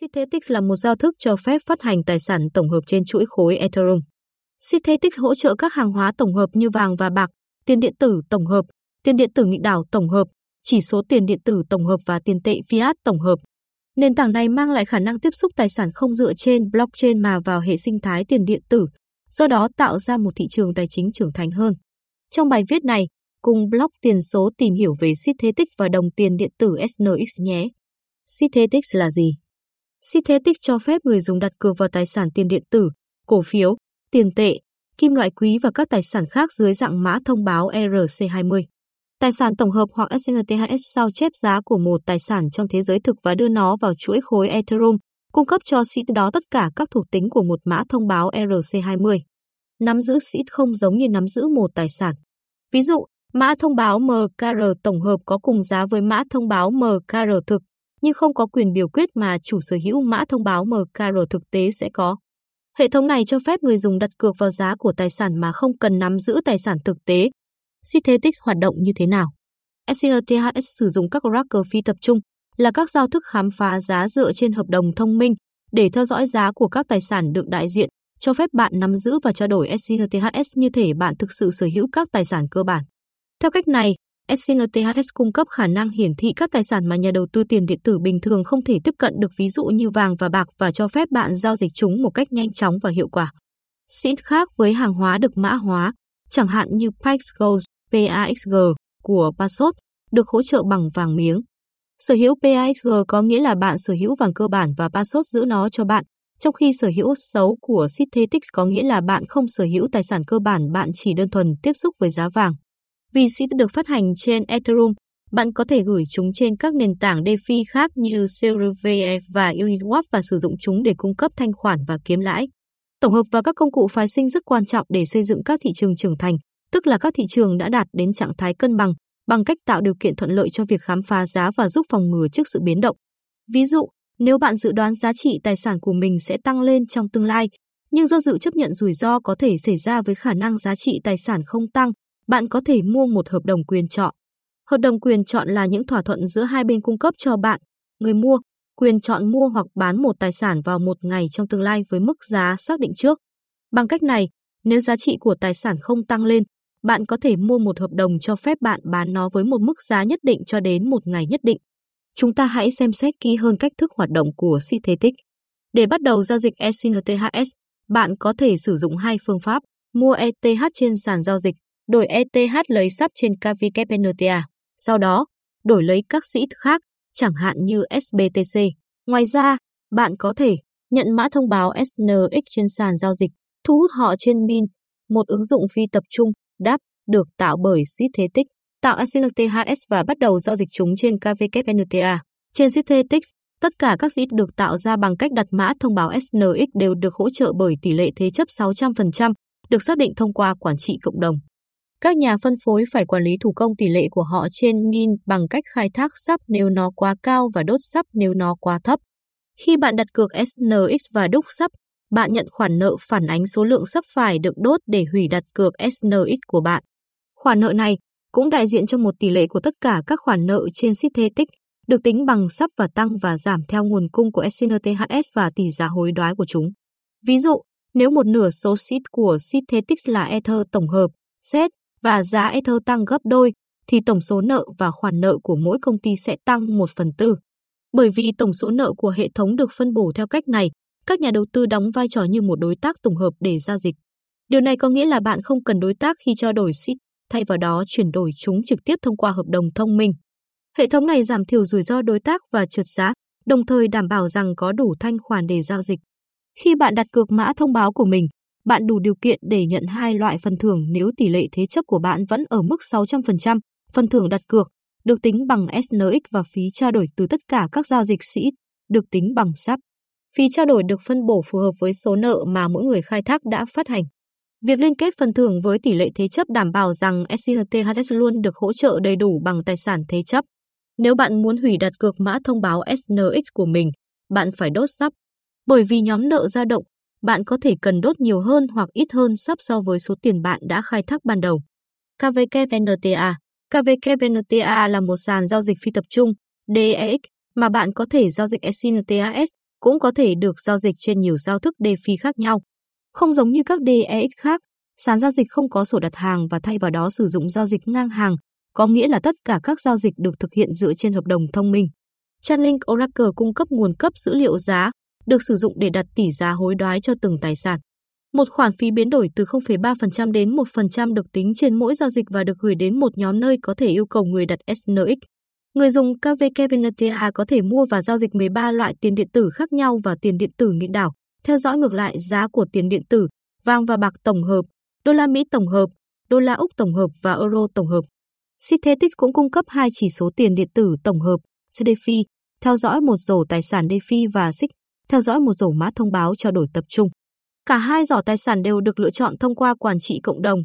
Synthetix là một giao thức cho phép phát hành tài sản tổng hợp trên chuỗi khối Ethereum. Synthetix hỗ trợ các hàng hóa tổng hợp như vàng và bạc, tiền điện tử tổng hợp, tiền điện tử nghị đảo tổng hợp, chỉ số tiền điện tử tổng hợp và tiền tệ fiat tổng hợp. Nền tảng này mang lại khả năng tiếp xúc tài sản không dựa trên blockchain mà vào hệ sinh thái tiền điện tử, do đó tạo ra một thị trường tài chính trưởng thành hơn. Trong bài viết này, cùng blog tiền số tìm hiểu về Synthetix và đồng tiền điện tử SNX nhé. Synthetix là gì? Synthetix cho phép người dùng đặt cược vào tài sản tiền điện tử, cổ phiếu, tiền tệ, kim loại quý và các tài sản khác dưới dạng mã thông báo ERC20. Tài sản tổng hợp hoặc SNTHS sao chép giá của một tài sản trong thế giới thực và đưa nó vào chuỗi khối Ethereum, cung cấp cho SIT đó tất cả các thuộc tính của một mã thông báo ERC20. Nắm giữ SIT không giống như nắm giữ một tài sản. Ví dụ, mã thông báo MKR tổng hợp có cùng giá với mã thông báo MKR thực, nhưng không có quyền biểu quyết mà chủ sở hữu mã thông báo MKR thực tế sẽ có. Hệ thống này cho phép người dùng đặt cược vào giá của tài sản mà không cần nắm giữ tài sản thực tế. Synthetix hoạt động như thế nào? SCRTHS sử dụng các tracker phi tập trung là các giao thức khám phá giá dựa trên hợp đồng thông minh để theo dõi giá của các tài sản được đại diện, cho phép bạn nắm giữ và trao đổi SCRTHS như thể bạn thực sự sở hữu các tài sản cơ bản. Theo cách này, SCNTHS cung cấp khả năng hiển thị các tài sản mà nhà đầu tư tiền điện tử bình thường không thể tiếp cận được ví dụ như vàng và bạc và cho phép bạn giao dịch chúng một cách nhanh chóng và hiệu quả. Xịn khác với hàng hóa được mã hóa, chẳng hạn như PaxGo, PAXG của Pasot được hỗ trợ bằng vàng miếng. Sở hữu PAXG có nghĩa là bạn sở hữu vàng cơ bản và Pasot giữ nó cho bạn, trong khi sở hữu xấu của Synthetix có nghĩa là bạn không sở hữu tài sản cơ bản, bạn chỉ đơn thuần tiếp xúc với giá vàng. Vì sẽ được phát hành trên Ethereum, bạn có thể gửi chúng trên các nền tảng DeFi khác như CRVF và Uniswap và sử dụng chúng để cung cấp thanh khoản và kiếm lãi. Tổng hợp và các công cụ phái sinh rất quan trọng để xây dựng các thị trường trưởng thành, tức là các thị trường đã đạt đến trạng thái cân bằng, bằng cách tạo điều kiện thuận lợi cho việc khám phá giá và giúp phòng ngừa trước sự biến động. Ví dụ, nếu bạn dự đoán giá trị tài sản của mình sẽ tăng lên trong tương lai, nhưng do dự chấp nhận rủi ro có thể xảy ra với khả năng giá trị tài sản không tăng, bạn có thể mua một hợp đồng quyền chọn. Hợp đồng quyền chọn là những thỏa thuận giữa hai bên cung cấp cho bạn, người mua, quyền chọn mua hoặc bán một tài sản vào một ngày trong tương lai với mức giá xác định trước. Bằng cách này, nếu giá trị của tài sản không tăng lên, bạn có thể mua một hợp đồng cho phép bạn bán nó với một mức giá nhất định cho đến một ngày nhất định. Chúng ta hãy xem xét kỹ hơn cách thức hoạt động của Synthetic. Để bắt đầu giao dịch ECNTHS, bạn có thể sử dụng hai phương pháp, mua ETH trên sàn giao dịch đổi ETH lấy sắp trên KVKPNTA, sau đó đổi lấy các sĩ khác, chẳng hạn như SBTC. Ngoài ra, bạn có thể nhận mã thông báo SNX trên sàn giao dịch, thu hút họ trên Min, một ứng dụng phi tập trung, đáp, được tạo bởi Synthetic, tạo snths và bắt đầu giao dịch chúng trên KVKPNTA. Trên Synthetic, tất cả các seed được tạo ra bằng cách đặt mã thông báo SNX đều được hỗ trợ bởi tỷ lệ thế chấp 600%, được xác định thông qua quản trị cộng đồng. Các nhà phân phối phải quản lý thủ công tỷ lệ của họ trên min bằng cách khai thác sắp nếu nó quá cao và đốt sắp nếu nó quá thấp. Khi bạn đặt cược SNX và đúc sắp, bạn nhận khoản nợ phản ánh số lượng sắp phải được đốt để hủy đặt cược SNX của bạn. Khoản nợ này cũng đại diện cho một tỷ lệ của tất cả các khoản nợ trên Synthetic, được tính bằng sắp và tăng và giảm theo nguồn cung của SNTHS và tỷ giá hối đoái của chúng. Ví dụ, nếu một nửa số seed của Synthetic là Ether tổng hợp, SET, và giá Ether tăng gấp đôi, thì tổng số nợ và khoản nợ của mỗi công ty sẽ tăng 1 phần tư. Bởi vì tổng số nợ của hệ thống được phân bổ theo cách này, các nhà đầu tư đóng vai trò như một đối tác tổng hợp để giao dịch. Điều này có nghĩa là bạn không cần đối tác khi cho đổi SIT, thay vào đó chuyển đổi chúng trực tiếp thông qua hợp đồng thông minh. Hệ thống này giảm thiểu rủi ro đối tác và trượt giá, đồng thời đảm bảo rằng có đủ thanh khoản để giao dịch. Khi bạn đặt cược mã thông báo của mình, bạn đủ điều kiện để nhận hai loại phần thưởng nếu tỷ lệ thế chấp của bạn vẫn ở mức 600%, phần thưởng đặt cược, được tính bằng SNX và phí trao đổi từ tất cả các giao dịch sĩ, được tính bằng SAP. Phí trao đổi được phân bổ phù hợp với số nợ mà mỗi người khai thác đã phát hành. Việc liên kết phần thưởng với tỷ lệ thế chấp đảm bảo rằng SCHTHS luôn được hỗ trợ đầy đủ bằng tài sản thế chấp. Nếu bạn muốn hủy đặt cược mã thông báo SNX của mình, bạn phải đốt SAP. Bởi vì nhóm nợ dao động, bạn có thể cần đốt nhiều hơn hoặc ít hơn sắp so với số tiền bạn đã khai thác ban đầu. KVKVNTA KVKVNTA là một sàn giao dịch phi tập trung DEX mà bạn có thể giao dịch SCNTAS cũng có thể được giao dịch trên nhiều giao thức DeFi khác nhau. Không giống như các DEX khác, sàn giao dịch không có sổ đặt hàng và thay vào đó sử dụng giao dịch ngang hàng, có nghĩa là tất cả các giao dịch được thực hiện dựa trên hợp đồng thông minh. Chainlink Oracle cung cấp nguồn cấp dữ liệu giá, được sử dụng để đặt tỷ giá hối đoái cho từng tài sản. Một khoản phí biến đổi từ 0,3% đến 1% được tính trên mỗi giao dịch và được gửi đến một nhóm nơi có thể yêu cầu người đặt SNX. Người dùng KVK có thể mua và giao dịch 13 loại tiền điện tử khác nhau và tiền điện tử nghị đảo, theo dõi ngược lại giá của tiền điện tử, vàng và bạc tổng hợp, đô la Mỹ tổng hợp, đô la Úc tổng hợp và euro tổng hợp. Synthetix cũng cung cấp hai chỉ số tiền điện tử tổng hợp, CDFI, theo dõi một rổ tài sản DeFi và SIC, theo dõi một rổ mã thông báo trao đổi tập trung. Cả hai giỏ tài sản đều được lựa chọn thông qua quản trị cộng đồng.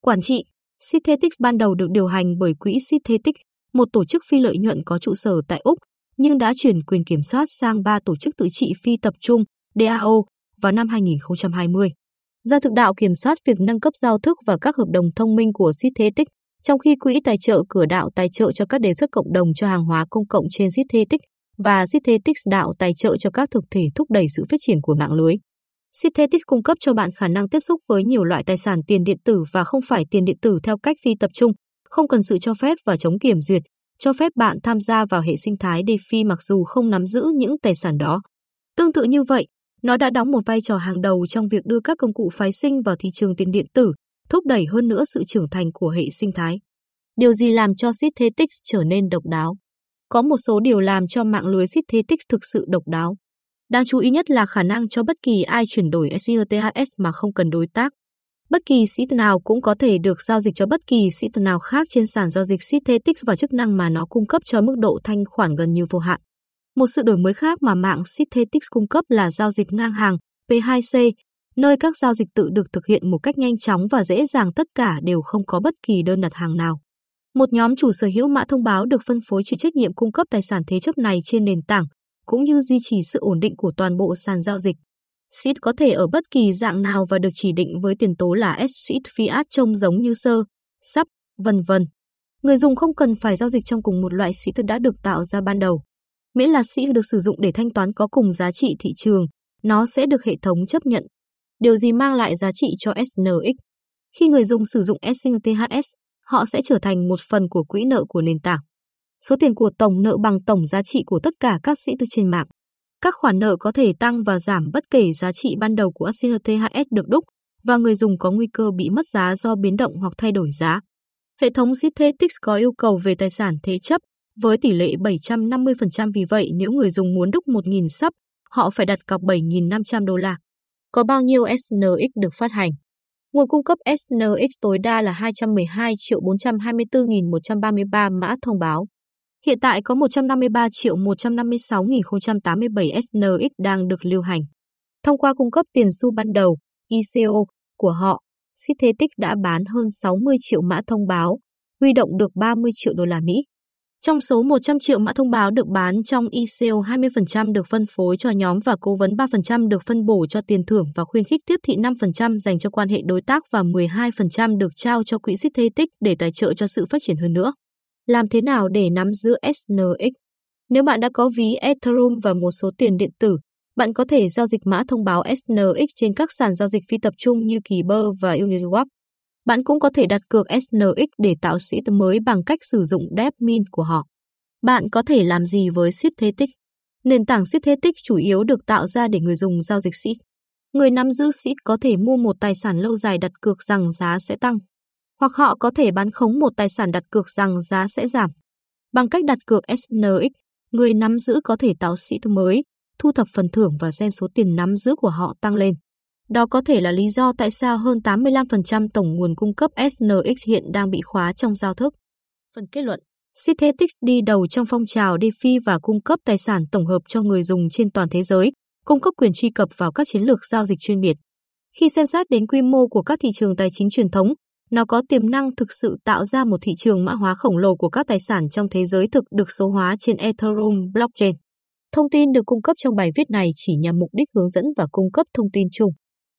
Quản trị Synthetix ban đầu được điều hành bởi quỹ Synthetix, một tổ chức phi lợi nhuận có trụ sở tại Úc, nhưng đã chuyển quyền kiểm soát sang ba tổ chức tự trị phi tập trung DAO vào năm 2020. Do thực đạo kiểm soát việc nâng cấp giao thức và các hợp đồng thông minh của Synthetix, trong khi quỹ tài trợ cửa đạo tài trợ cho các đề xuất cộng đồng cho hàng hóa công cộng trên Synthetix và Synthetix đạo tài trợ cho các thực thể thúc đẩy sự phát triển của mạng lưới. Synthetix cung cấp cho bạn khả năng tiếp xúc với nhiều loại tài sản tiền điện tử và không phải tiền điện tử theo cách phi tập trung, không cần sự cho phép và chống kiểm duyệt, cho phép bạn tham gia vào hệ sinh thái DeFi mặc dù không nắm giữ những tài sản đó. Tương tự như vậy, nó đã đóng một vai trò hàng đầu trong việc đưa các công cụ phái sinh vào thị trường tiền điện tử, thúc đẩy hơn nữa sự trưởng thành của hệ sinh thái. Điều gì làm cho Synthetix trở nên độc đáo? Có một số điều làm cho mạng lưới Synthetix thực sự độc đáo. Đáng chú ý nhất là khả năng cho bất kỳ ai chuyển đổi SIRTHS mà không cần đối tác. Bất kỳ SIT nào cũng có thể được giao dịch cho bất kỳ SIT nào khác trên sàn giao dịch Synthetix và chức năng mà nó cung cấp cho mức độ thanh khoản gần như vô hạn. Một sự đổi mới khác mà mạng Synthetix cung cấp là giao dịch ngang hàng P2C, nơi các giao dịch tự được thực hiện một cách nhanh chóng và dễ dàng tất cả đều không có bất kỳ đơn đặt hàng nào. Một nhóm chủ sở hữu mã thông báo được phân phối chịu trách nhiệm cung cấp tài sản thế chấp này trên nền tảng, cũng như duy trì sự ổn định của toàn bộ sàn giao dịch. SIT có thể ở bất kỳ dạng nào và được chỉ định với tiền tố là SIT Fiat trông giống như sơ, sắp, vân vân. Người dùng không cần phải giao dịch trong cùng một loại SIT đã được tạo ra ban đầu. Miễn là SIT được sử dụng để thanh toán có cùng giá trị thị trường, nó sẽ được hệ thống chấp nhận. Điều gì mang lại giá trị cho SNX? Khi người dùng sử dụng SNTHS, họ sẽ trở thành một phần của quỹ nợ của nền tảng. Số tiền của tổng nợ bằng tổng giá trị của tất cả các sĩ tư trên mạng. Các khoản nợ có thể tăng và giảm bất kể giá trị ban đầu của SNTHS được đúc và người dùng có nguy cơ bị mất giá do biến động hoặc thay đổi giá. Hệ thống Synthetix có yêu cầu về tài sản thế chấp với tỷ lệ 750% vì vậy nếu người dùng muốn đúc 1.000 sắp, họ phải đặt cọc 7.500 đô la. Có bao nhiêu SNX được phát hành? Nguồn cung cấp SNX tối đa là 212 424.133 mã thông báo. Hiện tại có 153 156.087 SNX đang được lưu hành. Thông qua cung cấp tiền xu ban đầu, ICO, của họ, Synthetic đã bán hơn 60 triệu mã thông báo, huy động được 30 triệu đô la Mỹ. Trong số 100 triệu mã thông báo được bán trong ICO, 20% được phân phối cho nhóm và cố vấn 3% được phân bổ cho tiền thưởng và khuyến khích tiếp thị 5% dành cho quan hệ đối tác và 12% được trao cho quỹ Synthetix để tài trợ cho sự phát triển hơn nữa. Làm thế nào để nắm giữ SNX? Nếu bạn đã có ví Ethereum và một số tiền điện tử, bạn có thể giao dịch mã thông báo SNX trên các sàn giao dịch phi tập trung như Kyber và Uniswap. Bạn cũng có thể đặt cược SNX để tạo sĩ mới bằng cách sử dụng DevMin của họ. Bạn có thể làm gì với Synthetic? Nền tảng Synthetic chủ yếu được tạo ra để người dùng giao dịch SIT. Người nắm giữ SIT có thể mua một tài sản lâu dài đặt cược rằng giá sẽ tăng, hoặc họ có thể bán khống một tài sản đặt cược rằng giá sẽ giảm. Bằng cách đặt cược SNX, người nắm giữ có thể tạo SIT mới, thu thập phần thưởng và xem số tiền nắm giữ của họ tăng lên. Đó có thể là lý do tại sao hơn 85% tổng nguồn cung cấp SNX hiện đang bị khóa trong giao thức. Phần kết luận Synthetix đi đầu trong phong trào DeFi và cung cấp tài sản tổng hợp cho người dùng trên toàn thế giới, cung cấp quyền truy cập vào các chiến lược giao dịch chuyên biệt. Khi xem xét đến quy mô của các thị trường tài chính truyền thống, nó có tiềm năng thực sự tạo ra một thị trường mã hóa khổng lồ của các tài sản trong thế giới thực được số hóa trên Ethereum blockchain. Thông tin được cung cấp trong bài viết này chỉ nhằm mục đích hướng dẫn và cung cấp thông tin chung.